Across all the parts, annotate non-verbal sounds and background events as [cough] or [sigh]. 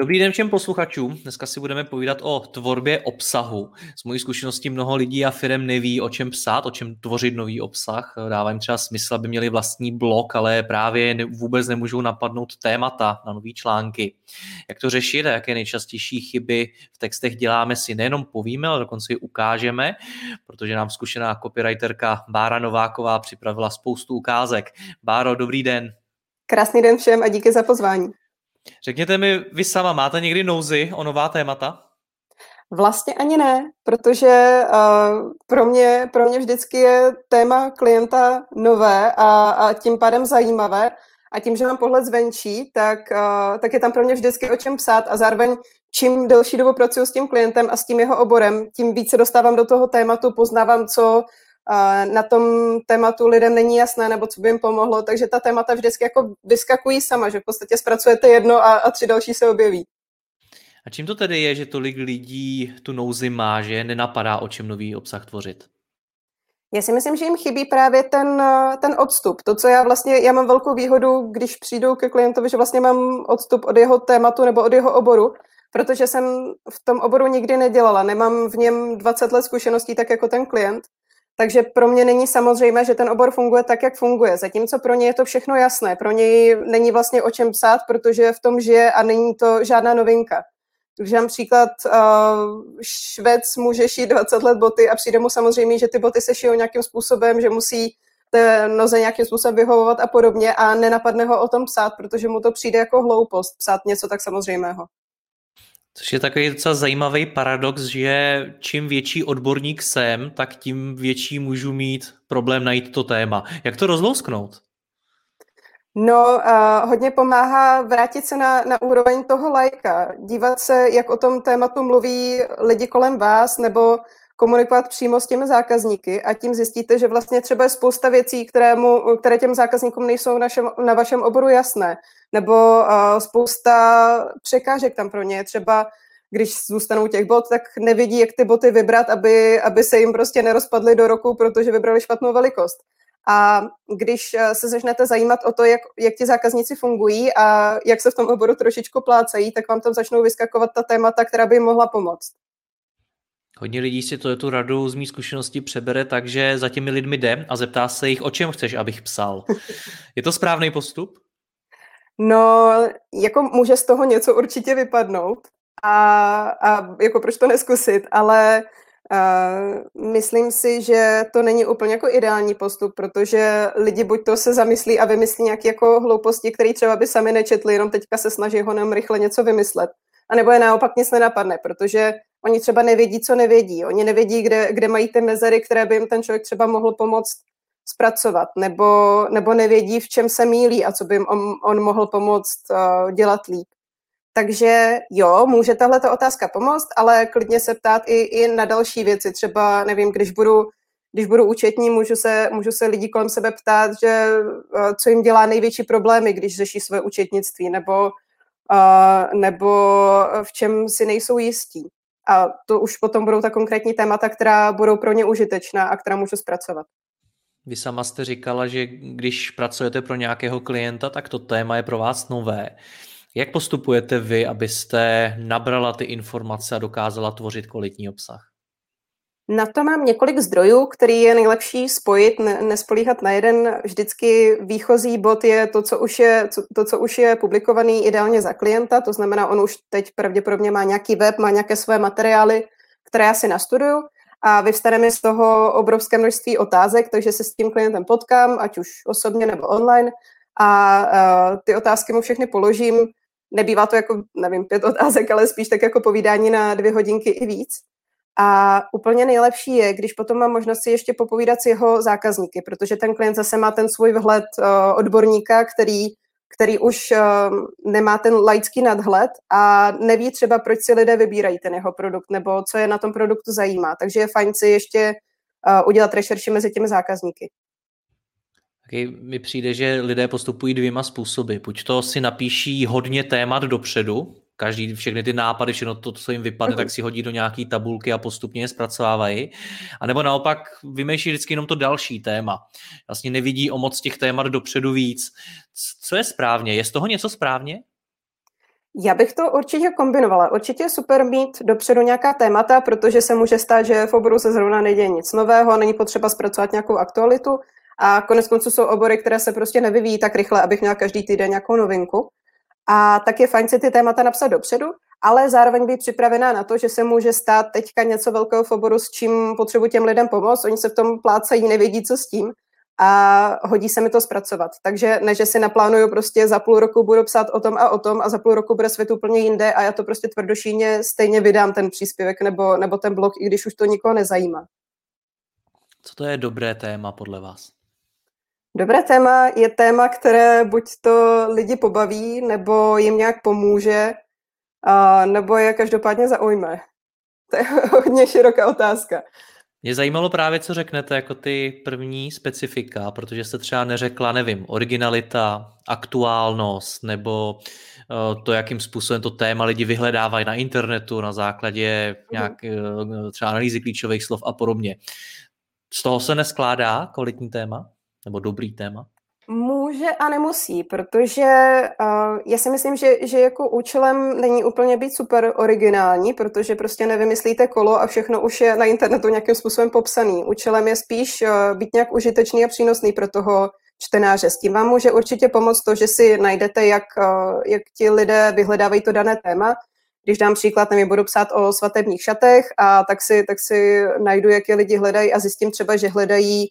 Dobrý den všem posluchačům. Dneska si budeme povídat o tvorbě obsahu. Z mojí zkušenosti mnoho lidí a firm neví, o čem psát, o čem tvořit nový obsah. Dává jim třeba smysl, aby měli vlastní blog, ale právě vůbec nemůžou napadnout témata na nové články. Jak to řešit a jaké nejčastější chyby v textech děláme si nejenom povíme, ale dokonce i ukážeme, protože nám zkušená copywriterka Bára Nováková připravila spoustu ukázek. Báro, dobrý den. Krásný den všem a díky za pozvání. Řekněte mi, vy sama máte někdy nouzy o nová témata? Vlastně ani ne, protože uh, pro, mě, pro mě vždycky je téma klienta nové a, a tím pádem zajímavé. A tím, že mám pohled zvenčí, tak, uh, tak je tam pro mě vždycky o čem psát a zároveň čím delší dobu pracuji s tím klientem a s tím jeho oborem, tím více dostávám do toho tématu, poznávám, co, na tom tématu lidem není jasné, nebo co by jim pomohlo, takže ta témata vždycky jako vyskakují sama, že v podstatě zpracujete jedno a, a tři další se objeví. A čím to tedy je, že tolik lidí tu nouzi má, že nenapadá, o čem nový obsah tvořit? Já si myslím, že jim chybí právě ten, ten odstup. To, co já vlastně, já mám velkou výhodu, když přijdu ke klientovi, že vlastně mám odstup od jeho tématu nebo od jeho oboru, protože jsem v tom oboru nikdy nedělala. Nemám v něm 20 let zkušeností tak jako ten klient. Takže pro mě není samozřejmé, že ten obor funguje tak, jak funguje. Zatímco pro ně je to všechno jasné. Pro něj není vlastně o čem psát, protože v tom žije a není to žádná novinka. Takže mám příklad, uh, švec může šít 20 let boty a přijde mu samozřejmě, že ty boty se šijou nějakým způsobem, že musí té noze nějakým způsobem vyhovovat a podobně a nenapadne ho o tom psát, protože mu to přijde jako hloupost psát něco tak samozřejmého. Což je takový docela zajímavý paradox, že čím větší odborník jsem, tak tím větší můžu mít problém najít to téma. Jak to rozlousknout? No, uh, hodně pomáhá vrátit se na, na úroveň toho lajka, dívat se, jak o tom tématu mluví lidi kolem vás, nebo komunikovat přímo s těmi zákazníky a tím zjistíte, že vlastně třeba je spousta věcí, které, mu, které těm zákazníkům nejsou našem, na vašem oboru jasné, nebo uh, spousta překážek tam pro ně. Třeba když zůstanou těch bot, tak nevidí, jak ty boty vybrat, aby, aby se jim prostě nerozpadly do roku, protože vybrali špatnou velikost. A když se začnete zajímat o to, jak, jak ti zákazníci fungují a jak se v tom oboru trošičku plácají, tak vám tam začnou vyskakovat ta témata, která by jim mohla pomoct. Hodně lidí si to, tu radu z mý zkušenosti přebere tak, že za těmi lidmi jde a zeptá se jich, o čem chceš, abych psal. [laughs] Je to správný postup? No, jako může z toho něco určitě vypadnout a, a jako proč to neskusit, ale uh, myslím si, že to není úplně jako ideální postup, protože lidi buď to se zamyslí a vymyslí nějaké jako hlouposti, které třeba by sami nečetli, jenom teďka se snaží honem rychle něco vymyslet. A nebo je naopak nic nenapadne, protože oni třeba nevědí, co nevědí. Oni nevědí, kde, kde mají ty mezery, které by jim ten člověk třeba mohl pomoct zpracovat, nebo, nebo nevědí, v čem se mílí a co by jim on, on mohl pomoct uh, dělat líp. Takže jo, může tahle otázka pomoct, ale klidně se ptát i, i na další věci. Třeba, nevím, když budu, když budu účetní, můžu se, můžu se lidí kolem sebe ptát, že uh, co jim dělá největší problémy, když řeší své účetnictví, nebo, nebo v čem si nejsou jistí. A to už potom budou ta konkrétní témata, která budou pro ně užitečná a která můžu zpracovat. Vy sama jste říkala, že když pracujete pro nějakého klienta, tak to téma je pro vás nové. Jak postupujete vy, abyste nabrala ty informace a dokázala tvořit kvalitní obsah? Na to mám několik zdrojů, který je nejlepší spojit, ne, nespolíhat na jeden. Vždycky výchozí bod je to, co už je, to, co už je publikovaný ideálně za klienta, to znamená, on už teď pravděpodobně má nějaký web, má nějaké své materiály, které já si nastuduju a vyvstane mi z toho obrovské množství otázek, takže se s tím klientem potkám, ať už osobně nebo online a uh, ty otázky mu všechny položím, nebývá to jako, nevím, pět otázek, ale spíš tak jako povídání na dvě hodinky i víc. A úplně nejlepší je, když potom mám možnost si ještě popovídat s jeho zákazníky, protože ten klient zase má ten svůj vhled uh, odborníka, který, který už uh, nemá ten laický nadhled a neví třeba, proč si lidé vybírají ten jeho produkt nebo co je na tom produktu zajímá. Takže je fajn si ještě uh, udělat rešerši mezi těmi zákazníky. Taky mi přijde, že lidé postupují dvěma způsoby. Buď to si napíší hodně témat dopředu, každý, všechny ty nápady, všechno to, co jim vypadne, tak si hodí do nějaké tabulky a postupně je zpracovávají. A nebo naopak vymýšlí vždycky jenom to další téma. Vlastně nevidí o moc těch témat dopředu víc. Co je správně? Je z toho něco správně? Já bych to určitě kombinovala. Určitě je super mít dopředu nějaká témata, protože se může stát, že v oboru se zrovna neděje nic nového, není potřeba zpracovat nějakou aktualitu a konec konců jsou obory, které se prostě nevyvíjí tak rychle, abych měla každý týden nějakou novinku. A tak je fajn si ty témata napsat dopředu, ale zároveň být připravená na to, že se může stát teďka něco velkého v oboru, s čím potřebuji těm lidem pomoct. Oni se v tom plácají, nevědí, co s tím a hodí se mi to zpracovat. Takže ne, že si naplánuju prostě za půl roku budu psát o tom a o tom a za půl roku bude svět úplně jinde a já to prostě tvrdošíně stejně vydám ten příspěvek nebo, nebo ten blog, i když už to nikoho nezajímá. Co to je dobré téma podle vás? Dobré téma je téma, které buď to lidi pobaví, nebo jim nějak pomůže, a, nebo je každopádně zaujme. [laughs] To je hodně široká otázka. Mě zajímalo právě, co řeknete jako ty první specifika, protože jste třeba neřekla, nevím, originalita, aktuálnost, nebo uh, to, jakým způsobem to téma lidi vyhledávají na internetu na základě mhm. nějak uh, třeba analýzy klíčových slov a podobně. Z toho se neskládá kvalitní téma? Nebo dobrý téma? Může a nemusí, protože uh, já si myslím, že, že jako účelem není úplně být super originální, protože prostě nevymyslíte kolo a všechno už je na internetu nějakým způsobem popsaný. Účelem je spíš uh, být nějak užitečný a přínosný pro toho čtenáře. S tím vám může určitě pomoct to, že si najdete, jak, uh, jak ti lidé vyhledávají to dané téma. Když dám příklad, nevím, budu psát o svatebních šatech a tak si, tak si najdu, jak je lidi hledají a zjistím třeba, že hledají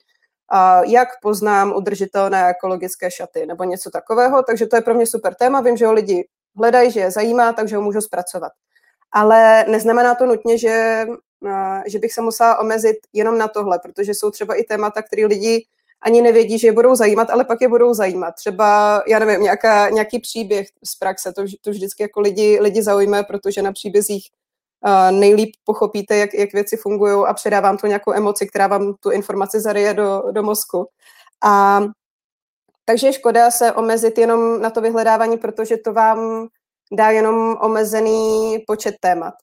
jak poznám udržitelné ekologické šaty nebo něco takového. Takže to je pro mě super téma. Vím, že ho lidi hledají, že je zajímá, takže ho můžu zpracovat. Ale neznamená to nutně, že, že bych se musela omezit jenom na tohle, protože jsou třeba i témata, které lidi ani nevědí, že je budou zajímat, ale pak je budou zajímat. Třeba, já nevím, nějaká, nějaký příběh z praxe, to, to vždycky jako lidi, lidi zaujme, protože na příbězích nejlíp pochopíte, jak, jak věci fungují a předávám to nějakou emoci, která vám tu informaci zaryje do, do mozku. A takže je škoda se omezit jenom na to vyhledávání, protože to vám dá jenom omezený počet témat.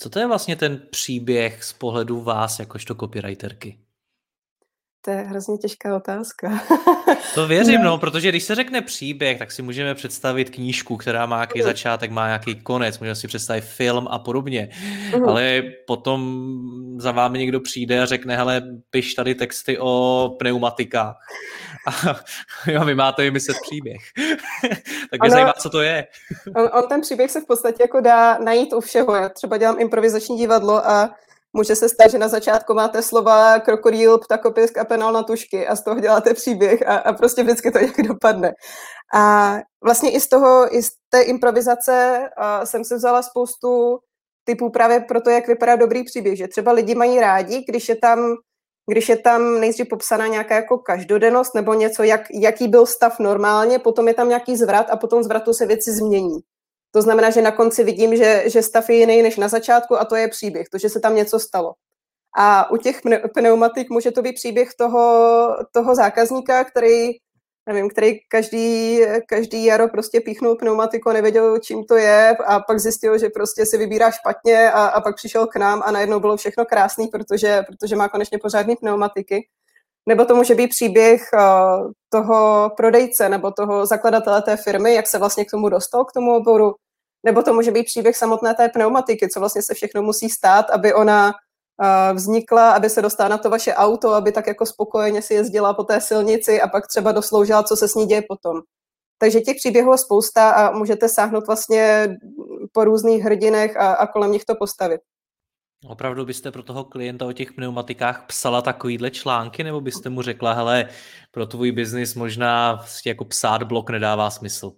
Co to je vlastně ten příběh z pohledu vás jakožto copywriterky? To je hrozně těžká otázka. [laughs] to věřím, no, protože když se řekne příběh, tak si můžeme představit knížku, která má nějaký začátek, má nějaký konec, můžeme si představit film a podobně. Uh-huh. Ale potom za vámi někdo přijde a řekne, hele, piš tady texty o pneumatikách. A [laughs] jo, vy máte vymyslet příběh. [laughs] tak mě zajímá, co to je. on, on ten příběh se v podstatě jako dá najít u všeho. Já třeba dělám improvizační divadlo a Může se stát, že na začátku máte slova krokodýl, ptakopisk a penál na tušky a z toho děláte příběh a, a prostě vždycky to [laughs] nějak dopadne. A vlastně i z toho, i z té improvizace uh, jsem si vzala spoustu typů právě pro to, jak vypadá dobrý příběh, že třeba lidi mají rádi, když je tam když je tam nejdřív popsaná nějaká jako každodennost nebo něco, jak, jaký byl stav normálně, potom je tam nějaký zvrat a potom zvratu se věci změní. To znamená, že na konci vidím, že, že stav je jiný než na začátku a to je příběh, to, že se tam něco stalo. A u těch pneumatik může to být příběh toho, toho zákazníka, který, nevím, který každý, každý jaro prostě píchnul pneumatiku, nevěděl, čím to je a pak zjistil, že prostě si vybírá špatně a, a pak přišel k nám a najednou bylo všechno krásný, protože, protože má konečně pořádný pneumatiky. Nebo to může být příběh uh, toho prodejce nebo toho zakladatele té firmy, jak se vlastně k tomu dostal, k tomu oboru. Nebo to může být příběh samotné té pneumatiky, co vlastně se všechno musí stát, aby ona uh, vznikla, aby se dostala na to vaše auto, aby tak jako spokojeně si jezdila po té silnici a pak třeba dosloužila, co se s ní děje potom. Takže těch příběhů je spousta a můžete sáhnout vlastně po různých hrdinech a, a kolem nich to postavit. Opravdu byste pro toho klienta o těch pneumatikách psala takovýhle články, nebo byste mu řekla, hele, pro tvůj biznis možná jako psát blok nedává smysl?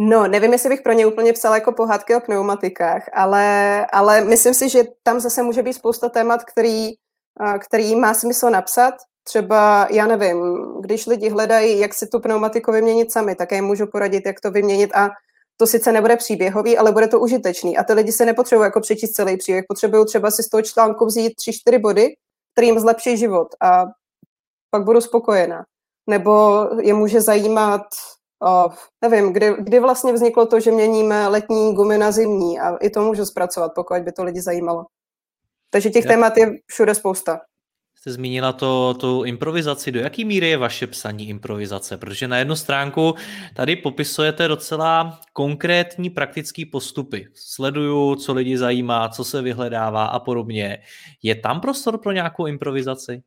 No, nevím, jestli bych pro ně úplně psala jako pohádky o pneumatikách, ale, ale myslím si, že tam zase může být spousta témat, který, který má smysl napsat. Třeba, já nevím, když lidi hledají, jak si tu pneumatiku vyměnit sami, tak já jim můžu poradit, jak to vyměnit a to sice nebude příběhový, ale bude to užitečný. A ty lidi se nepotřebují jako přečíst celý příběh, potřebují třeba si z toho článku vzít tři, čtyři body, který jim zlepší život a pak budu spokojená. Nebo je může zajímat, o, nevím, kdy, kdy vlastně vzniklo to, že měníme letní gumy na zimní a i to můžu zpracovat, pokud by to lidi zajímalo. Takže těch témat je všude spousta jste zmínila to, tu improvizaci. Do jaký míry je vaše psaní improvizace? Protože na jednu stránku tady popisujete docela konkrétní praktické postupy. Sleduju, co lidi zajímá, co se vyhledává a podobně. Je tam prostor pro nějakou improvizaci?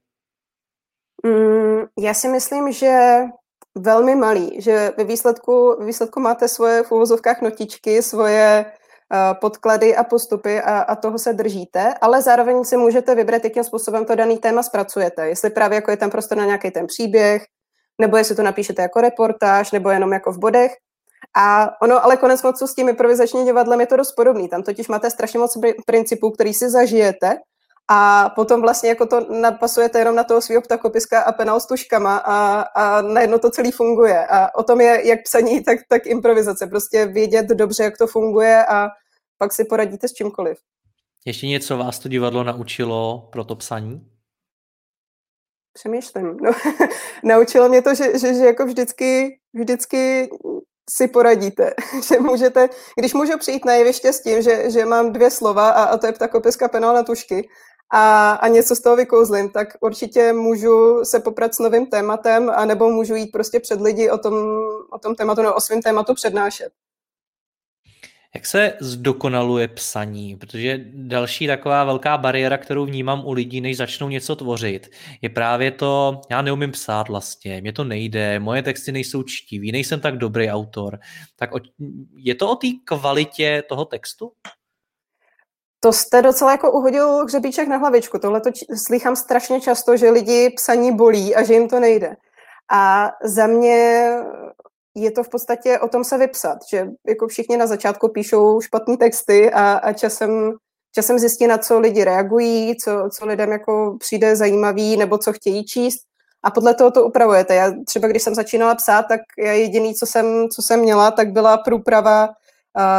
Mm, já si myslím, že velmi malý, že ve výsledku, výsledku máte svoje v uvozovkách notičky, svoje podklady a postupy a, a toho se držíte, ale zároveň si můžete vybrat, jakým způsobem to daný téma zpracujete. Jestli právě jako je tam prostor na nějaký ten příběh, nebo jestli to napíšete jako reportáž, nebo jenom jako v bodech. A ono, ale konec konců s tím improvizačním divadlem je to dost podobný. Tam totiž máte strašně moc principů, který si zažijete a potom vlastně jako to napasujete jenom na toho svého ptakopiska a penál s tuškama a, a najednou to celý funguje. A o tom je jak psaní, tak, tak improvizace. Prostě vědět dobře, jak to funguje a pak si poradíte s čímkoliv. Ještě něco vás to divadlo naučilo pro to psaní? Přemýšlím. No, [laughs] naučilo mě to, že, že, že jako vždycky, vždycky si poradíte. [laughs] že můžete, když můžu přijít na jeviště s tím, že, že mám dvě slova a, a to je ptakopiska penál na tušky a, a něco z toho vykouzlím, tak určitě můžu se poprat s novým tématem a nebo můžu jít prostě před lidi o tom, o tom tématu nebo o svém tématu přednášet. Jak se zdokonaluje psaní? Protože další taková velká bariéra, kterou vnímám u lidí, než začnou něco tvořit, je právě to, já neumím psát vlastně, mě to nejde, moje texty nejsou čtivý, nejsem tak dobrý autor. Tak je to o té kvalitě toho textu? To jste docela jako uhodil hřebíček na hlavičku. Tohle to slychám strašně často, že lidi psaní bolí a že jim to nejde. A za mě je to v podstatě o tom se vypsat, že jako všichni na začátku píšou špatné texty a, a časem, časem zjistí, na co lidi reagují, co, co lidem jako přijde zajímavý nebo co chtějí číst a podle toho to upravujete. Já třeba, když jsem začínala psát, tak já jediný, co jsem, co jsem měla, tak byla průprava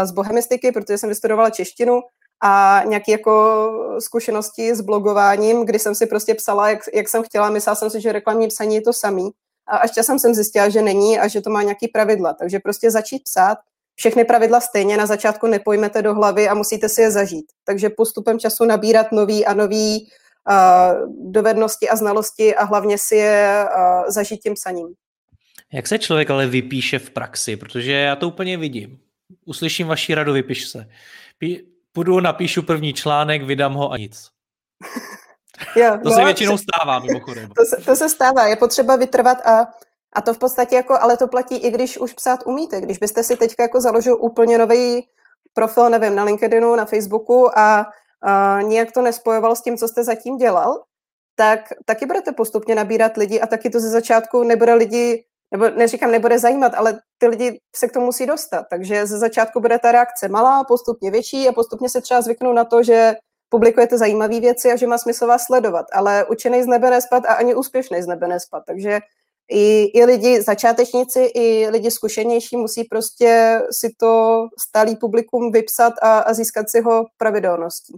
z bohemistiky, protože jsem vystudovala češtinu a nějaké jako zkušenosti s blogováním, kdy jsem si prostě psala, jak, jak jsem chtěla. Myslela jsem si, že reklamní psaní je to samý. A až časem jsem zjistila, že není a že to má nějaký pravidla. Takže prostě začít psát, všechny pravidla stejně na začátku nepojmete do hlavy a musíte si je zažít. Takže postupem času nabírat nový a nový uh, dovednosti a znalosti a hlavně si je uh, zažít tím psaním. Jak se člověk ale vypíše v praxi? Protože já to úplně vidím. Uslyším vaši radu, vypiš se. Půjdu, napíšu první článek, vydám ho a nic. [laughs] Jo, to no, se většinou stává, mimochodem. [laughs] To se, to se stává, je potřeba vytrvat a, a to v podstatě jako, ale to platí i když už psát umíte. Když byste si teďka jako založil úplně nový profil, nevím, na LinkedInu, na Facebooku a, a nijak to nespojoval s tím, co jste zatím dělal, tak taky budete postupně nabírat lidi a taky to ze začátku nebude lidi, nebo neříkám, nebude zajímat, ale ty lidi se k tomu musí dostat. Takže ze začátku bude ta reakce malá, postupně větší a postupně se třeba zvyknou na to, že publikujete zajímavé věci a že má smysl vás sledovat, ale učený z nebe nespat a ani úspěšný z nebe nespat. Takže i, i lidi začátečníci, i lidi zkušenější musí prostě si to stálý publikum vypsat a, a získat si ho pravidelností.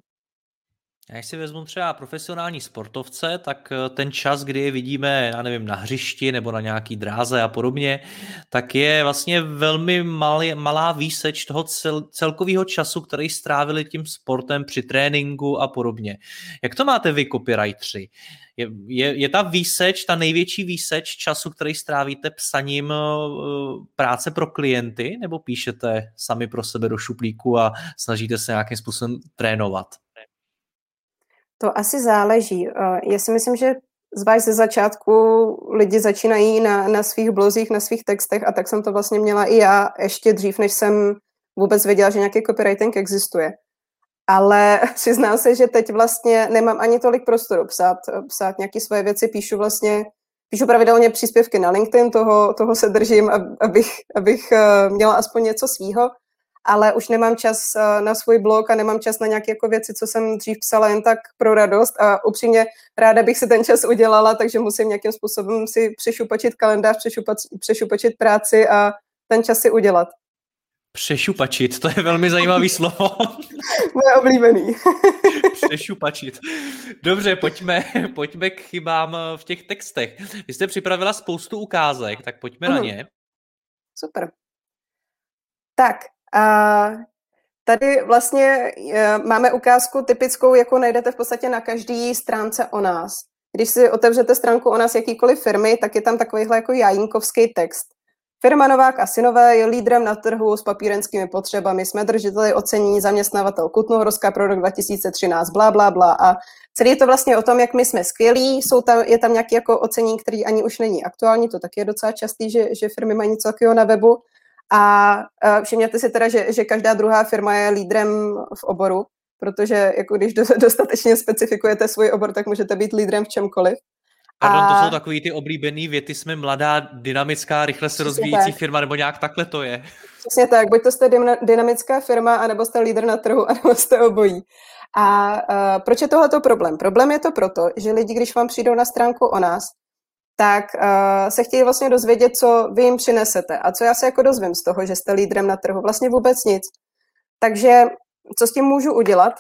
Když si vezmu třeba profesionální sportovce, tak eh, ten čas, kdy je vidíme, já nevím, na hřišti nebo na nějaký dráze a podobně, tak je vlastně velmi malý, malá výseč toho cel, celkového času, který strávili tím sportem při tréninku a podobně. Jak to máte vy, copywriteri? Je, je, je ta výseč, ta největší výseč času, který strávíte psaním eh, práce pro klienty, nebo píšete sami pro sebe do šuplíku a snažíte se nějakým způsobem trénovat? To asi záleží. Eh, já si myslím, že zvlášť ze začátku lidi začínají na, na svých blozích, na svých textech a tak jsem to vlastně měla i já ještě dřív, než jsem vůbec věděla, že nějaký copywriting existuje. Ale [laughs] přiznám se, že teď vlastně nemám ani tolik prostoru psát, psát nějaké svoje věci, píšu vlastně píšu pravidelně příspěvky na LinkedIn, toho, toho se držím, abych, abych uh, měla aspoň něco svýho, ale už nemám čas uh, na svůj blog a nemám čas na nějaké jako věci, co jsem dřív psala jen tak pro radost a upřímně ráda bych si ten čas udělala, takže musím nějakým způsobem si přešupačit kalendář, přešupačit, přešupačit práci a ten čas si udělat. Přešupačit, to je velmi zajímavý slovo. [laughs] Moje oblíbený. [laughs] Přešupačit. Dobře, pojďme, pojďme k chybám v těch textech. Vy jste připravila spoustu ukázek, tak pojďme mm. na ně. Super. Tak, a tady vlastně e, máme ukázku typickou, jako najdete v podstatě na každé stránce o nás. Když si otevřete stránku o nás jakýkoliv firmy, tak je tam takovýhle jako jajínkovský text. Firma Novák a synové je lídrem na trhu s papírenskými potřebami. Jsme držiteli ocení zaměstnavatel Kutnohorská pro rok 2013, blá, blá, blá. A celý je to vlastně o tom, jak my jsme skvělí. Jsou tam, je tam nějaké jako ocení, který ani už není aktuální. To taky je docela častý, že, že firmy mají něco takového na webu. A všimněte si teda, že, že každá druhá firma je lídrem v oboru, protože jako když [laughs] dostatečně specifikujete svůj obor, tak můžete být lídrem v čemkoliv. Pardon, a... to jsou takový ty oblíbený věty, jsme mladá, dynamická, rychle se rozvíjící tak. firma, nebo nějak takhle to je. Přesně tak, buď to jste dynamická firma, anebo jste lídr na trhu, [laughs] anebo jste obojí. A uh, proč je tohleto problém? Problém je to proto, že lidi, když vám přijdou na stránku o nás, tak uh, se chtějí vlastně dozvědět, co vy jim přinesete. A co já se jako dozvím z toho, že jste lídrem na trhu? Vlastně vůbec nic. Takže co s tím můžu udělat?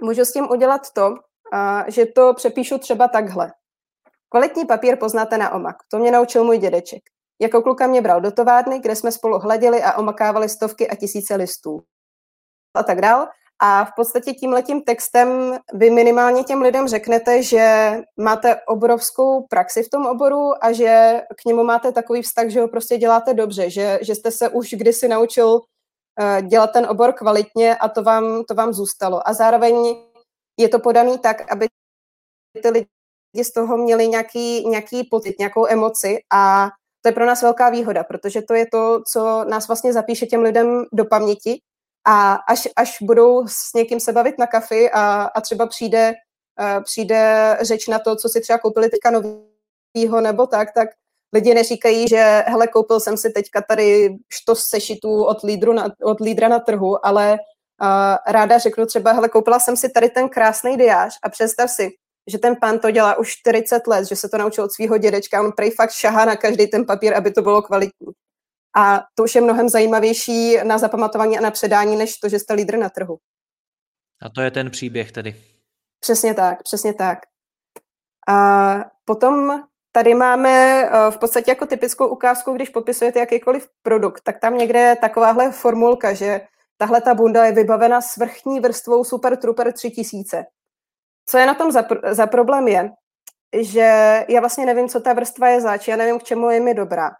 Můžu s tím udělat to, uh, že to přepíšu třeba takhle. Kvalitní papír poznáte na omak. To mě naučil můj dědeček. Jako kluka mě bral do továrny, kde jsme spolu hladili a omakávali stovky a tisíce listů. A tak dál. A v podstatě tím letím textem vy minimálně těm lidem řeknete, že máte obrovskou praxi v tom oboru a že k němu máte takový vztah, že ho prostě děláte dobře, že, že jste se už kdysi naučil uh, dělat ten obor kvalitně a to vám, to vám zůstalo. A zároveň je to podaný tak, aby ty lidi z toho měli nějaký, nějaký pocit, nějakou emoci a to je pro nás velká výhoda, protože to je to, co nás vlastně zapíše těm lidem do paměti a až, až budou s někým se bavit na kafi a, a třeba přijde, přijde řeč na to, co si třeba koupili teďka novýho nebo tak, tak lidi neříkají, že hele, koupil jsem si teďka tady štos sešitů od, lídru na, od lídra na trhu, ale uh, ráda řeknu třeba, hele, koupila jsem si tady ten krásný diář a představ si, že ten pán to dělá už 40 let, že se to naučil od svého dědečka, on prej fakt šahá na každý ten papír, aby to bylo kvalitní. A to už je mnohem zajímavější na zapamatování a na předání, než to, že jste lídr na trhu. A to je ten příběh tedy. Přesně tak, přesně tak. A potom tady máme eh, v podstatě jako typickou ukázku, když popisujete jakýkoliv produkt, tak tam někde je takováhle formulka, že tahle ta bunda je vybavena s vrchní vrstvou Super Trooper 3000. Co je na tom za, pr- za problém je, že já vlastně nevím, co ta vrstva je zač, já nevím, k čemu je mi dobrá.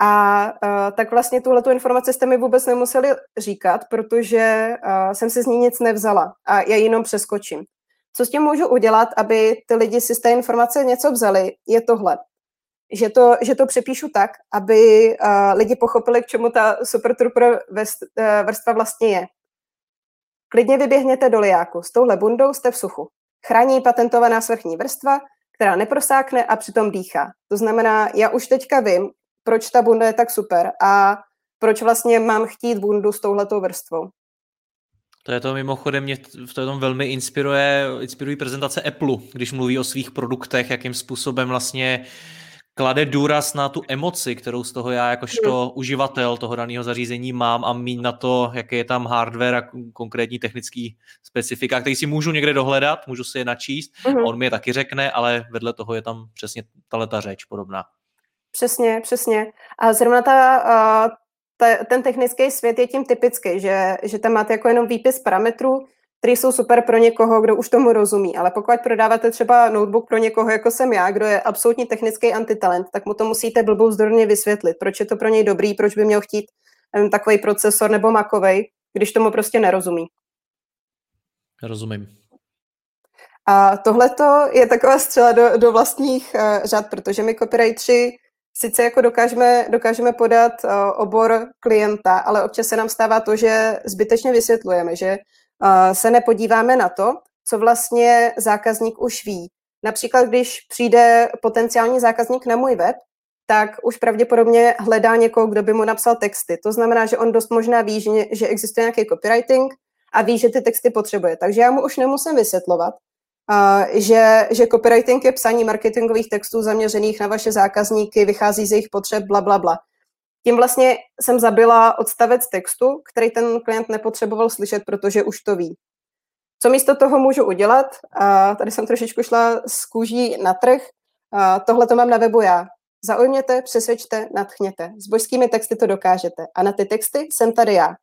A uh, tak vlastně tuhle informaci jste mi vůbec nemuseli říkat, protože uh, jsem si z ní nic nevzala a já jenom přeskočím. Co s tím můžu udělat, aby ty lidi si z té informace něco vzali, je tohle. Že to, že to přepíšu tak, aby uh, lidi pochopili, k čemu ta Super Trooper vrstva vlastně je. Klidně vyběhněte do lijáku. S touhle bundou jste v suchu. Chrání patentovaná svrchní vrstva, která neprosákne a přitom dýchá. To znamená, já už teďka vím, proč ta bunda je tak super a proč vlastně mám chtít bundu s touhletou vrstvou. To je to mimochodem, mě v tom velmi inspiruje, inspirují prezentace Apple, když mluví o svých produktech, jakým způsobem vlastně klade důraz na tu emoci, kterou z toho já jakožto hmm. uživatel toho daného zařízení mám a mít na to, jaký je tam hardware a konkrétní technický specifika, který si můžu někde dohledat, můžu si je načíst, hmm. on mi je taky řekne, ale vedle toho je tam přesně ta řeč podobná. Přesně, přesně. A zrovna ta, ta, ten technický svět je tím typický, že, že tam máte jako jenom výpis parametrů, které jsou super pro někoho, kdo už tomu rozumí. Ale pokud prodáváte třeba notebook pro někoho, jako jsem já, kdo je absolutně technický antitalent, tak mu to musíte blbou zdorně vysvětlit, proč je to pro něj dobrý, proč by měl chtít um, takový procesor nebo makovej, když tomu prostě nerozumí. Rozumím. A tohle je taková střela do, do vlastních uh, řad, protože my copywriteri sice jako dokážeme, dokážeme podat uh, obor klienta, ale občas se nám stává to, že zbytečně vysvětlujeme, že se nepodíváme na to, co vlastně zákazník už ví. Například, když přijde potenciální zákazník na můj web, tak už pravděpodobně hledá někoho, kdo by mu napsal texty. To znamená, že on dost možná ví, že, že existuje nějaký copywriting a ví, že ty texty potřebuje. Takže já mu už nemusím vysvětlovat, uh, že, že copywriting je psaní marketingových textů zaměřených na vaše zákazníky, vychází z jejich potřeb, bla, bla, bla. Tím vlastně jsem zabila odstavec textu, který ten klient nepotřeboval slyšet, protože už to ví. Co místo toho můžu udělat? A tady jsem trošičku šla z kůží na trh. Tohle to mám na webu já. Zaujměte, přesvědčte, natchněte. S božskými texty to dokážete. A na ty texty jsem tady já.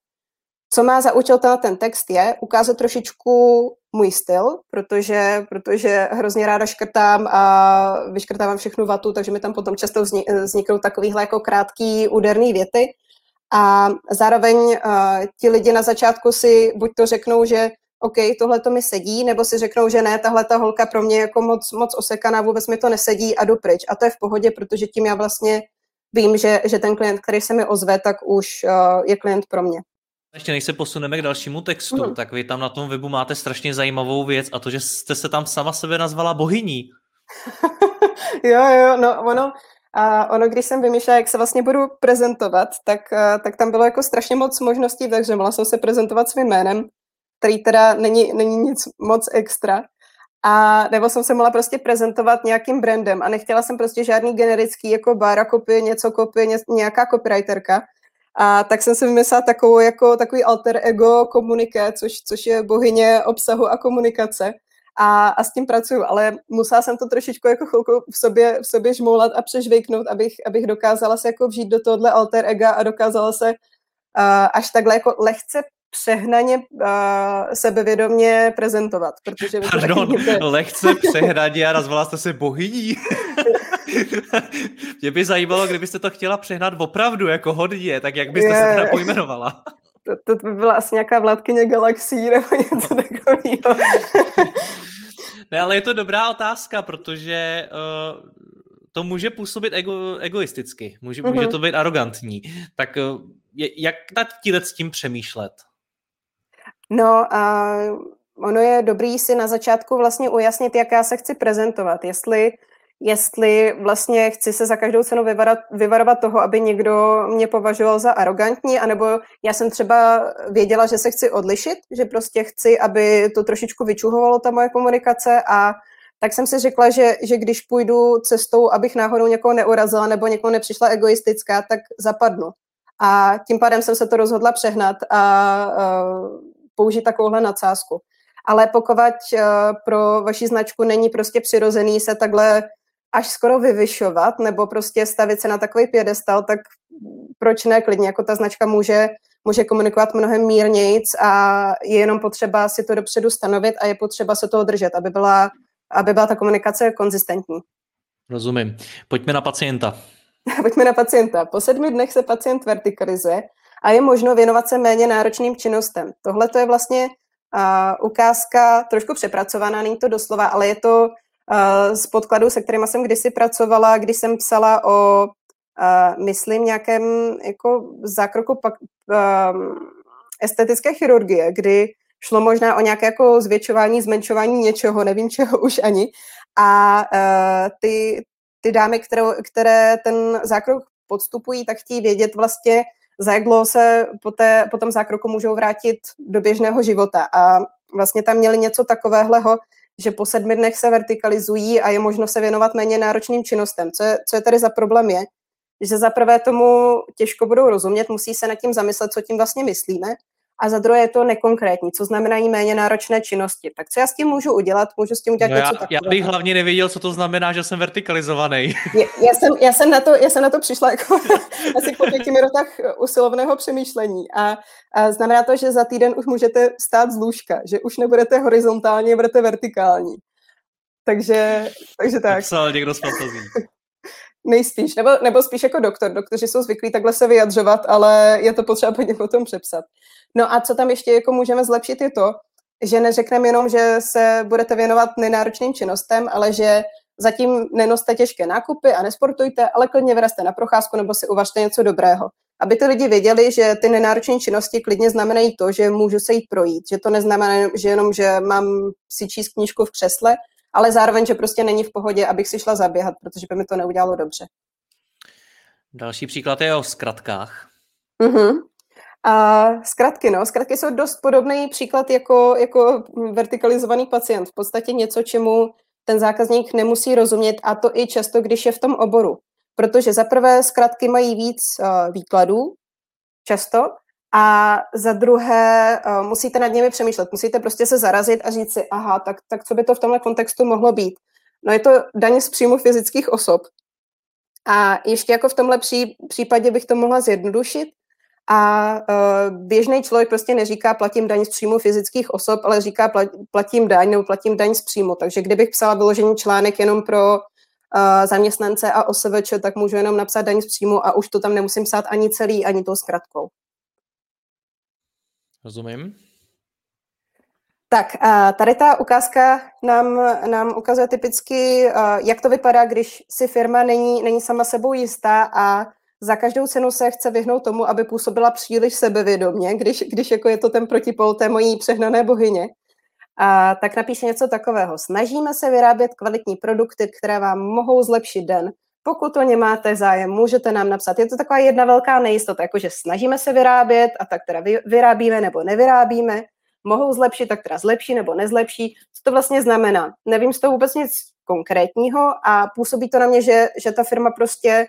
Co má za účel ten text je ukázat trošičku můj styl, protože, protože hrozně ráda škrtám a vyškrtávám všechnu vatu, takže mi tam potom často vzniknou takovýhle jako krátký úderný věty. A zároveň uh, ti lidi na začátku si buď to řeknou, že OK, tohle to mi sedí, nebo si řeknou, že ne, tahle ta holka pro mě jako moc, moc osekaná, vůbec mi to nesedí a jdu pryč. A to je v pohodě, protože tím já vlastně vím, že, že ten klient, který se mi ozve, tak už uh, je klient pro mě. Ještě než se posuneme k dalšímu textu, mm. tak vy tam na tom webu máte strašně zajímavou věc a to, že jste se tam sama sebe nazvala bohyní. [laughs] jo, jo, no ono, a ono, když jsem vymýšlela, jak se vlastně budu prezentovat, tak, uh, tak tam bylo jako strašně moc možností, takže mohla jsem se prezentovat svým jménem, který teda není, není nic moc extra. A nebo jsem se mohla prostě prezentovat nějakým brandem a nechtěla jsem prostě žádný generický jako bára kopy, něco kopy, ně, nějaká copywriterka. A tak jsem si vymyslela takovou, jako, takový alter ego komuniké, což, což je bohyně obsahu a komunikace. A, a s tím pracuju, ale musela jsem to trošičku jako chvilku v sobě, v sobě žmoulat a přežvejknout, abych, abych dokázala se jako vžít do tohohle alter ega a dokázala se uh, až takhle jako lehce přehnaně uh, sebevědomně prezentovat. Protože Pardon, lehce přehnaně a nazvala jste se bohyní. [laughs] Mě by zajímalo, kdybyste to chtěla přehnat opravdu jako hodně, tak jak byste je, se teda pojmenovala? To, to by byla asi nějaká vládkyně galaxií nebo něco takového. ne, ale je to dobrá otázka, protože uh, to může působit ego, egoisticky, může, uh-huh. může to být arrogantní. Tak uh, jak nad s tím přemýšlet? No a ono je dobrý si na začátku vlastně ujasnit, jak já se chci prezentovat. Jestli, jestli vlastně chci se za každou cenu vyvarat, vyvarovat toho, aby někdo mě považoval za arrogantní, anebo já jsem třeba věděla, že se chci odlišit, že prostě chci, aby to trošičku vyčuhovalo ta moje komunikace a tak jsem si řekla, že, že když půjdu cestou, abych náhodou někoho neurazila nebo někoho nepřišla egoistická, tak zapadnu. A tím pádem jsem se to rozhodla přehnat a uh, použít takovouhle nadsázku. Ale pokud uh, pro vaši značku není prostě přirozený se takhle až skoro vyvyšovat nebo prostě stavit se na takový piedestal, tak proč ne klidně, jako ta značka může, může komunikovat mnohem mírnějc a je jenom potřeba si to dopředu stanovit a je potřeba se toho držet, aby byla, aby byla ta komunikace konzistentní. Rozumím. Pojďme na pacienta. [laughs] Pojďme na pacienta. Po sedmi dnech se pacient vertikalizuje a je možno věnovat se méně náročným činnostem. Tohle to je vlastně uh, ukázka trošku přepracovaná, není to doslova, ale je to z podkladů, se kterými jsem kdysi pracovala, když jsem psala o, myslím, nějakém jako zákroku pak, estetické chirurgie, kdy šlo možná o nějaké jako zvětšování, zmenšování něčeho, nevím čeho už ani. A ty, ty dámy, které, které ten zákrok podstupují, tak chtějí vědět vlastně, za jak dlouho se po, té, po tom zákroku můžou vrátit do běžného života. A vlastně tam měli něco takového, že po sedmi dnech se vertikalizují a je možno se věnovat méně náročným činnostem. Co je, co je tady za problém je, že za prvé tomu těžko budou rozumět, musí se nad tím zamyslet, co tím vlastně myslíme a za druhé je to nekonkrétní, co znamenají méně náročné činnosti. Tak co já s tím můžu udělat? Můžu s tím udělat no něco já, takového. Já bych hlavně nevěděl, co to znamená, že jsem vertikalizovaný. [laughs] Já, já, jsem, já, jsem, na to, já jsem na to přišla jako [laughs] asi po pěti minutách usilovného přemýšlení a, a znamená to, že za týden už můžete stát z lůžka, že už nebudete horizontálně, budete vertikální. Takže, takže tak. Psal někdo z fantazí. [laughs] Nejspíš, nebo, nebo spíš jako doktor. Doktoři jsou zvyklí takhle se vyjadřovat, ale je to potřeba po potom přepsat. No a co tam ještě jako můžeme zlepšit je to, že neřekneme jenom, že se budete věnovat nenáročným činnostem, ale že zatím nenoste těžké nákupy a nesportujte, ale klidně vyraste na procházku nebo si uvařte něco dobrého. Aby ty lidi věděli, že ty nenáročné činnosti klidně znamenají to, že můžu se jít projít, že to neznamená, že jenom, že mám si číst knížku v křesle, ale zároveň, že prostě není v pohodě, abych si šla zaběhat, protože by mi to neudělalo dobře. Další příklad je o zkratkách. Uh-huh. A zkratky, no, zkratky jsou dost podobný příklad jako, jako vertikalizovaný pacient. V podstatě něco, čemu ten zákazník nemusí rozumět a to i často, když je v tom oboru. Protože za prvé zkratky mají víc uh, výkladů, často, a za druhé uh, musíte nad nimi přemýšlet. Musíte prostě se zarazit a říct si, aha, tak, tak co by to v tomhle kontextu mohlo být? No je to daň z příjmu fyzických osob. A ještě jako v tomhle pří, případě bych to mohla zjednodušit. A uh, běžný člověk prostě neříká platím daň z příjmu fyzických osob, ale říká platím daň nebo platím daň z příjmu. Takže kdybych psala vyložený článek jenom pro uh, zaměstnance a OSVČ, tak můžu jenom napsat daň z příjmu a už to tam nemusím psát ani celý, ani tou zkratkou. Rozumím. Tak, tady ta ukázka nám, nám ukazuje typicky, jak to vypadá, když si firma není, není sama sebou jistá a za každou cenu se chce vyhnout tomu, aby působila příliš sebevědomě, když, když jako je to ten protipol té mojí přehnané bohyně. A tak napíše něco takového. Snažíme se vyrábět kvalitní produkty, které vám mohou zlepšit den. Pokud o ně máte zájem, můžete nám napsat. Je to taková jedna velká nejistota, jakože snažíme se vyrábět a tak teda vyrábíme nebo nevyrábíme mohou zlepšit, tak teda zlepší nebo nezlepší. Co to vlastně znamená? Nevím z toho vůbec nic konkrétního a působí to na mě, že, že ta firma prostě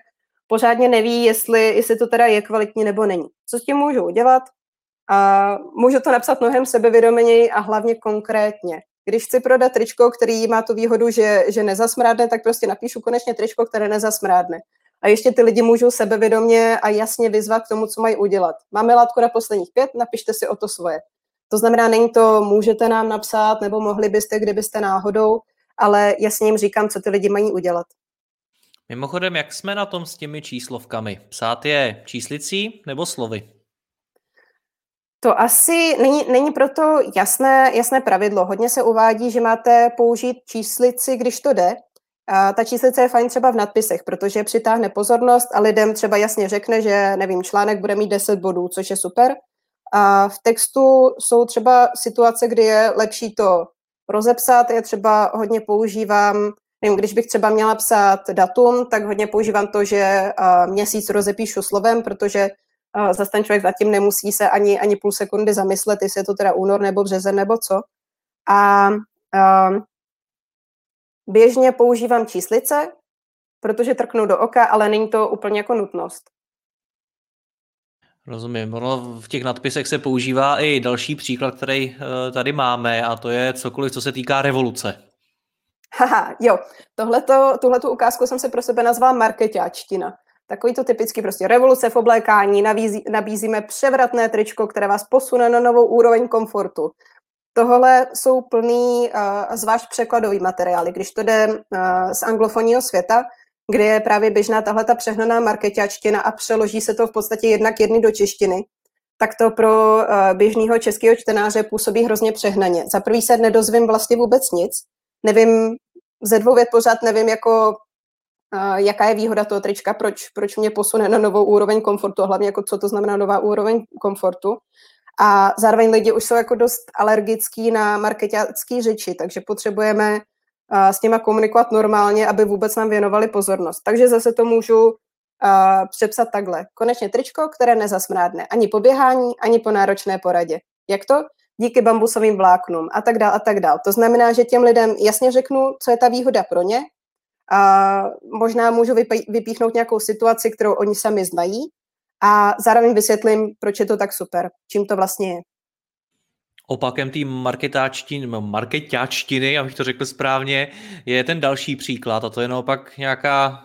pořádně neví, jestli, jestli to teda je kvalitní nebo není. Co s tím můžu udělat? A můžu to napsat mnohem sebevědoměji a hlavně konkrétně. Když chci prodat tričko, který má tu výhodu, že, že nezasmrádne, tak prostě napíšu konečně tričko, které nezasmrádne. A ještě ty lidi můžou sebevědomě a jasně vyzvat k tomu, co mají udělat. Máme látku na posledních pět, napište si o to svoje. To znamená, není to můžete nám napsat, nebo mohli byste, kdybyste náhodou, ale jasně jim říkám, co ty lidi mají udělat. Mimochodem, jak jsme na tom s těmi číslovkami? Psát je číslicí nebo slovy? To asi není, není proto jasné, jasné pravidlo. Hodně se uvádí, že máte použít číslici, když to jde. A ta číslice je fajn třeba v nadpisech, protože přitáhne pozornost a lidem třeba jasně řekne, že nevím, článek bude mít 10 bodů, což je super. A v textu jsou třeba situace, kdy je lepší to rozepsat. Já třeba hodně používám, nevím, když bych třeba měla psát datum, tak hodně používám to, že měsíc rozepíšu slovem, protože zase ten člověk zatím nemusí se ani, ani půl sekundy zamyslet, jestli je to teda únor nebo březen nebo co. A, a běžně používám číslice, protože trknou do oka, ale není to úplně jako nutnost. Rozumím. Ono v těch nadpisech se používá i další příklad, který eh, tady máme, a to je cokoliv, co se týká revoluce. Haha, jo. Tuhle tu ukázku jsem se pro sebe nazvala marketáčtina. Takový to typicky prostě revoluce v oblékání, nabízí, nabízíme převratné tričko, které vás posune na novou úroveň komfortu. Tohle jsou plný uh, zvlášť překladový materiály. Když to jde uh, z anglofonního světa, kde je právě běžná tahle ta přehnaná marketačtina a přeloží se to v podstatě jednak jedny do češtiny, tak to pro uh, běžného českého čtenáře působí hrozně přehnaně. Za prvý se nedozvím vlastně vůbec nic. Nevím, ze dvou vět pořád nevím, jako, jaká je výhoda toho trička, proč, proč mě posune na novou úroveň komfortu, a hlavně jako co to znamená nová úroveň komfortu. A zároveň lidi už jsou jako dost alergický na marketácké řeči, takže potřebujeme s nima komunikovat normálně, aby vůbec nám věnovali pozornost. Takže zase to můžu přepsat takhle. Konečně tričko, které nezasmrádne ani po běhání, ani po náročné poradě. Jak to? Díky bambusovým vláknům a tak dál a tak dál. To znamená, že těm lidem jasně řeknu, co je ta výhoda pro ně a možná můžu vypíchnout nějakou situaci, kterou oni sami znají a zároveň vysvětlím, proč je to tak super, čím to vlastně je. Opakem té marketáčtiny, abych to řekl správně, je ten další příklad a to je naopak nějaká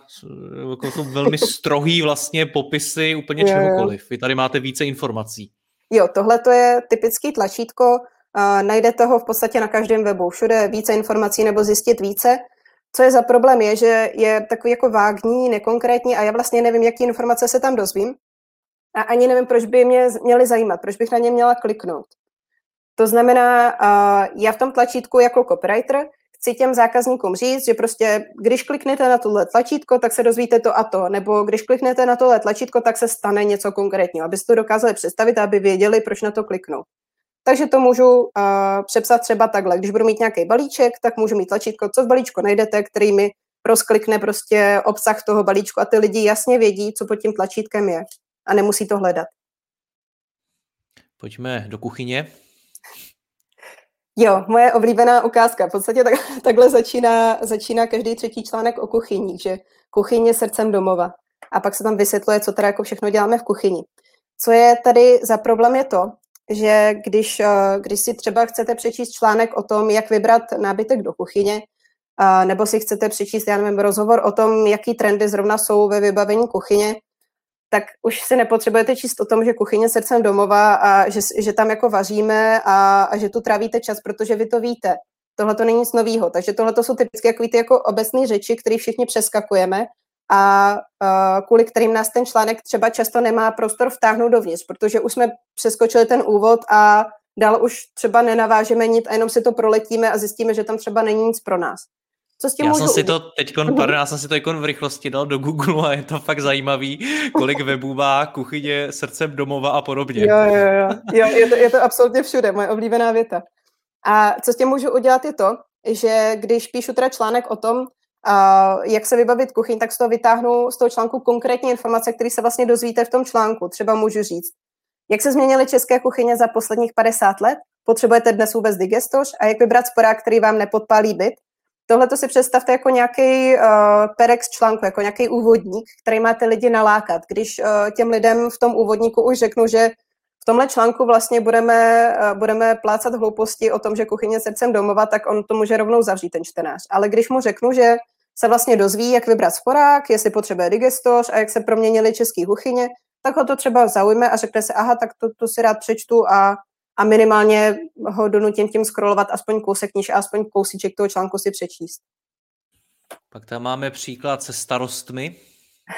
jako velmi [laughs] strohý vlastně popisy úplně čehokoliv. Vy tady máte více informací. Jo, tohle to je typický tlačítko, uh, najdete ho v podstatě na každém webu, všude více informací nebo zjistit více. Co je za problém je, že je takový jako vágní, nekonkrétní a já vlastně nevím, jaký informace se tam dozvím. A ani nevím, proč by mě měly zajímat, proč bych na ně měla kliknout. To znamená, já v tom tlačítku jako copywriter chci těm zákazníkům říct, že prostě když kliknete na tohle tlačítko, tak se dozvíte to a to, nebo když kliknete na tohle tlačítko, tak se stane něco konkrétního, abyste to dokázali představit a aby věděli, proč na to kliknout. Takže to můžu uh, přepsat třeba takhle. Když budu mít nějaký balíček, tak můžu mít tlačítko, co v balíčku najdete, který mi rozklikne prostě obsah toho balíčku a ty lidi jasně vědí, co pod tím tlačítkem je a nemusí to hledat. Pojďme do kuchyně. Jo, moje oblíbená ukázka. V podstatě tak, [laughs] takhle začíná, začíná každý třetí článek o kuchyni, že kuchyně srdcem domova. A pak se tam vysvětluje, co teda jako všechno děláme v kuchyni. Co je tady za problém je to, že když, eh, když si třeba chcete přečíst článek o tom, jak vybrat nábytek do kuchyně, nebo si chcete přečíst, já nevím, rozhovor o tom, jaký trendy zrovna jsou ve vybavení kuchyně, tak už si nepotřebujete číst o tom, že kuchyně srdcem domova a že, že tam jako vaříme a, a že tu trávíte čas, protože vy to víte. Tohle to není nic nového. Takže tohle to jsou typicky jako, ty jako obecné řeči, které všichni přeskakujeme a uh, kvůli kterým nás ten článek třeba často nemá prostor vtáhnout dovnitř, protože už jsme přeskočili ten úvod a dál už třeba nenavážeme nic a jenom si to proletíme a zjistíme, že tam třeba není nic pro nás. Co s tím já můžu... jsem si to teď, pardon, já jsem si to v rychlosti dal do Google a je to fakt zajímavý, kolik [laughs] webů má kuchyně srdcem domova a podobně. Jo, jo, jo. jo je, to, je to absolutně všude, moje oblíbená věta. A co s tím můžu udělat je to, že když píšu teda článek o tom, uh, jak se vybavit kuchyň, tak z toho vytáhnu z toho článku konkrétní informace, které se vlastně dozvíte v tom článku. Třeba můžu říct, jak se změnily české kuchyně za posledních 50 let, potřebujete dnes vůbec digestoř a jak vybrat sporák, který vám nepodpálí byt, Tohle to si představte jako nějaký uh, perex článku, jako nějaký úvodník, který má ty lidi nalákat. Když uh, těm lidem v tom úvodníku už řeknu, že v tomhle článku vlastně budeme, uh, budeme plácat hlouposti o tom, že kuchyně srdcem domova, tak on to může rovnou zavřít ten čtenář. Ale když mu řeknu, že se vlastně dozví, jak vybrat sporák, jestli potřebuje digestoř a jak se proměnily české kuchyně, tak ho to třeba zaujme a řekne se, aha, tak to, to si rád přečtu a a minimálně ho donutím tím scrollovat aspoň kousek kníž a aspoň kousíček toho článku si přečíst. Pak tam máme příklad se starostmi.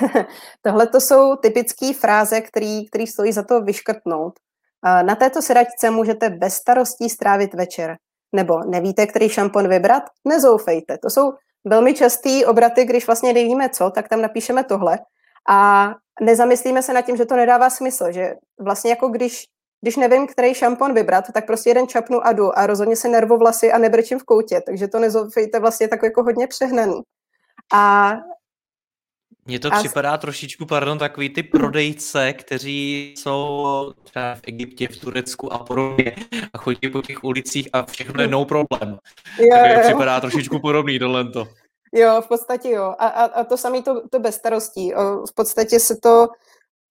[laughs] Tohle to jsou typické fráze, které stojí za to vyškrtnout. Na této sedačce můžete bez starostí strávit večer. Nebo nevíte, který šampon vybrat? Nezoufejte. To jsou velmi častý obraty, když vlastně nevíme co, tak tam napíšeme tohle. A nezamyslíme se nad tím, že to nedává smysl, že vlastně jako když když nevím, který šampon vybrat, tak prostě jeden čapnu a jdu a rozhodně se nervovlasy a nebrčím v koutě, takže to nezofejte vlastně tak jako hodně přehnaný. A mně to a... připadá trošičku, pardon, takový ty prodejce, kteří jsou třeba v Egyptě, v Turecku a podobně a chodí po těch ulicích a všechno je no problém. Jo, tak jo. připadá trošičku podobný tohle. Jo, v podstatě jo. A, a, a to samé to, to bez starostí. V podstatě se to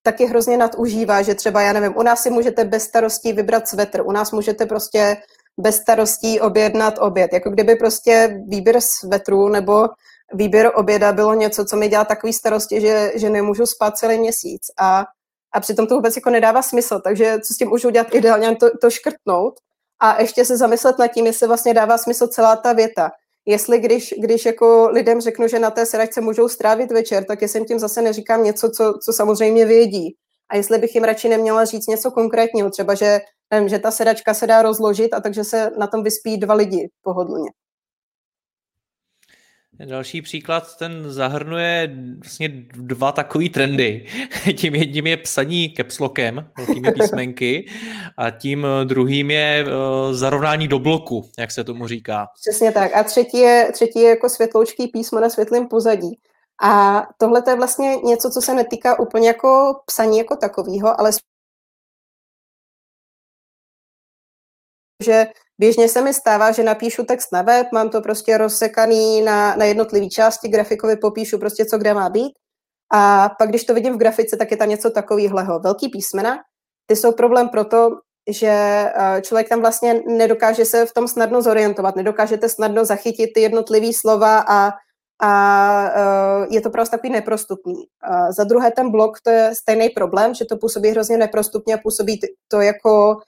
taky hrozně nadužívá, že třeba, já nevím, u nás si můžete bez starostí vybrat svetr, u nás můžete prostě bez starostí objednat oběd. Jako kdyby prostě výběr svetru nebo výběr oběda bylo něco, co mi dělá takový starosti, že, že nemůžu spát celý měsíc. A, a přitom to vůbec jako nedává smysl. Takže co s tím můžu udělat ideálně, to, to škrtnout a ještě se zamyslet nad tím, jestli vlastně dává smysl celá ta věta jestli když, když jako lidem řeknu, že na té sedačce můžou strávit večer, tak jestli jim tím zase neříkám něco, co, co samozřejmě vědí. A jestli bych jim radši neměla říct něco konkrétního, třeba, že, nevím, že ta sedačka se dá rozložit a takže se na tom vyspí dva lidi pohodlně. Další příklad, ten zahrnuje vlastně dva takové trendy. [laughs] Tím jedním je psaní kepslokem, velkými [laughs] písmenky, a tím druhým je uh, zarovnání do bloku, jak se tomu říká. Přesně tak. A třetí je, třetí je jako světloučký písmo na světlém pozadí. A tohle je vlastně něco, co se netýká úplně jako psaní jako takového, ale že Běžně se mi stává, že napíšu text na web, mám to prostě rozsekaný na, na jednotlivé části, grafikovi popíšu prostě, co kde má být. A pak, když to vidím v grafice, tak je tam něco takového. Velký písmena, ty jsou problém proto, že eh, člověk tam vlastně nedokáže se v tom snadno zorientovat, nedokážete snadno zachytit ty jednotlivé slova a, a eh, je to prostě takový neprostupný. A za druhé ten blok, to je stejný problém, že to působí hrozně neprostupně a působí to jako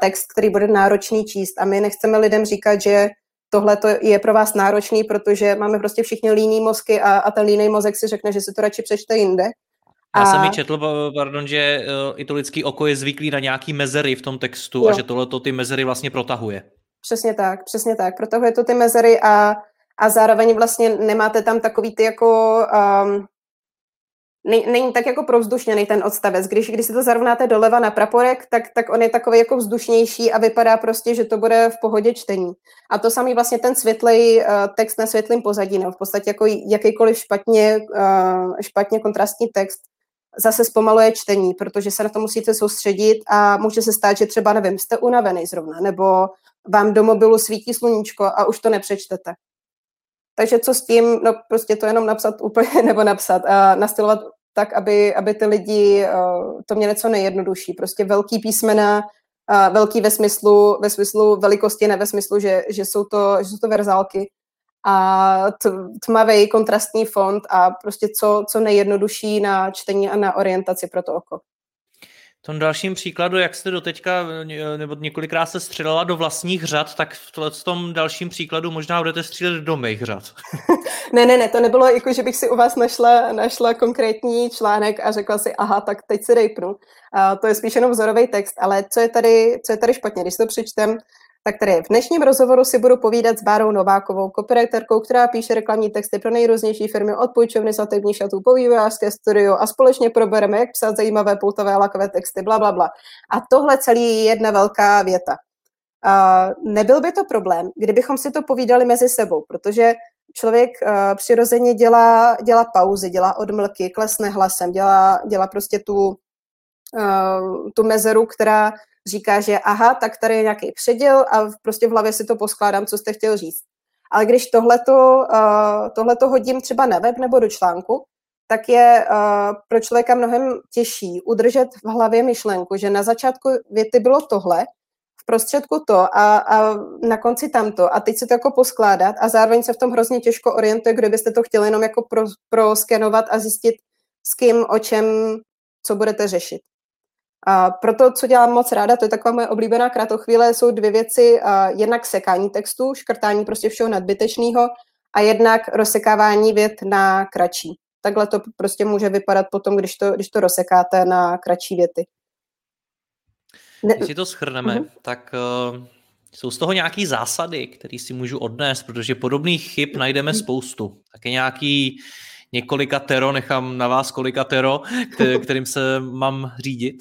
text, který bude náročný číst. A my nechceme lidem říkat, že tohle je pro vás náročný, protože máme prostě všichni líný mozky a, a ten líný mozek si řekne, že si to radši přečte jinde. Já a... jsem mi četl, pardon, že i to lidský oko je zvyklý na nějaký mezery v tom textu jo. a že tohle to ty mezery vlastně protahuje. Přesně tak, přesně tak. Protahuje to ty mezery a, a zároveň vlastně nemáte tam takový ty jako um, není tak jako provzdušněný ten odstavec. Když, když si to zarovnáte doleva na praporek, tak, tak on je takový jako vzdušnější a vypadá prostě, že to bude v pohodě čtení. A to samý vlastně ten světlej uh, text na světlým pozadí, nebo v podstatě jako jakýkoliv špatně, uh, špatně kontrastní text zase zpomaluje čtení, protože se na to musíte soustředit a může se stát, že třeba, nevím, jste unavený zrovna, nebo vám do mobilu svítí sluníčko a už to nepřečtete. Takže co s tím? No prostě to jenom napsat úplně, [laughs] nebo napsat a nastylovat tak, aby, aby ty lidi uh, to měli co nejjednodušší. Prostě velký písmena, velký ve smyslu, ve smyslu velikosti, ne ve smyslu, že, že, jsou, to, že jsou to verzálky a tmavý kontrastní font a prostě co, co nejjednodušší na čtení a na orientaci pro to oko. Tom dalším příkladu, jak jste doteďka nebo několikrát se střelila do vlastních řad, tak v tom dalším příkladu možná budete střílet do mých řad. [laughs] ne, ne, ne, to nebylo jako, že bych si u vás našla, našla konkrétní článek a řekla si, aha, tak teď si rejpnu. A to je spíš jenom vzorový text, ale co je tady, co je tady špatně, když to přečtem, tak tady v dnešním rozhovoru si budu povídat s Bárou Novákovou, copywriterkou, která píše reklamní texty pro nejrůznější firmy od půjčovny svatebních šatů po vývojářské studio a společně probereme, jak psát zajímavé pultové lakové texty, bla, bla, bla. A tohle celý je jedna velká věta. A nebyl by to problém, kdybychom si to povídali mezi sebou, protože člověk uh, přirozeně dělá, dělá pauzy, dělá odmlky, klesne hlasem, dělá, dělá prostě tu, uh, tu mezeru, která říká, že aha, tak tady je nějaký předěl a prostě v hlavě si to poskládám, co jste chtěl říct. Ale když tohleto, uh, tohleto hodím třeba na web nebo do článku, tak je uh, pro člověka mnohem těžší udržet v hlavě myšlenku, že na začátku věty bylo tohle, v prostředku to a, a na konci tamto a teď se to jako poskládat a zároveň se v tom hrozně těžko orientuje, kdybyste to chtěli jenom jako pro, proskenovat a zjistit s kým, o čem, co budete řešit. A proto, co dělám moc ráda, to je taková moje oblíbená kratochvíle, jsou dvě věci. A jednak sekání textu, škrtání prostě všeho nadbytečného a jednak rozsekávání vět na kratší. Takhle to prostě může vypadat potom, když to, když to rozsekáte na kratší věty. Ne... Když si to schrneme, uh-huh. tak uh, jsou z toho nějaké zásady, které si můžu odnést, protože podobných chyb najdeme mhm. spoustu. Taky nějaký několikatero, nechám na vás kolikatero, kterým se mám řídit.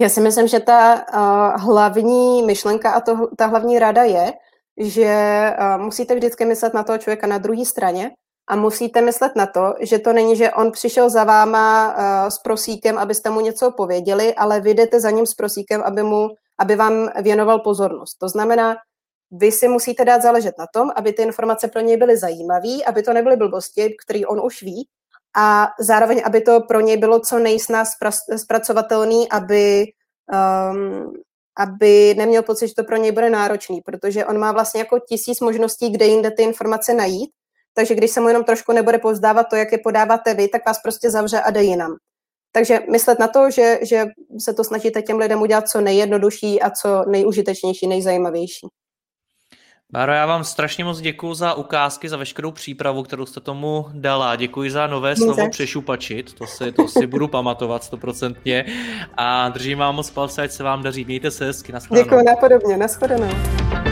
Já si myslím, že ta uh, hlavní myšlenka a to, ta hlavní rada je, že uh, musíte vždycky myslet na toho člověka na druhé straně a musíte myslet na to, že to není, že on přišel za váma uh, s prosíkem, abyste mu něco pověděli, ale vy jdete za ním s prosíkem, aby, mu, aby vám věnoval pozornost. To znamená, vy si musíte dát záležet na tom, aby ty informace pro něj byly zajímavé, aby to nebyly blbosti, které on už ví, a zároveň, aby to pro něj bylo co nejsnáz zpracovatelný, aby, um, aby neměl pocit, že to pro něj bude náročný, protože on má vlastně jako tisíc možností, kde jinde ty informace najít, takže když se mu jenom trošku nebude povzdávat to, jak je podáváte vy, tak vás prostě zavře a jde jinam. Takže myslet na to, že, že se to snažíte těm lidem udělat co nejjednodušší a co nejužitečnější, nejzajímavější. Báro, já vám strašně moc děkuji za ukázky, za veškerou přípravu, kterou jste tomu dala. Děkuji za nové Může. slovo přešupačit, to si, to si budu pamatovat stoprocentně. A držím vám moc palce, ať se vám daří. Mějte se hezky, nashledanou. Děkuji, napodobně, nashledanou.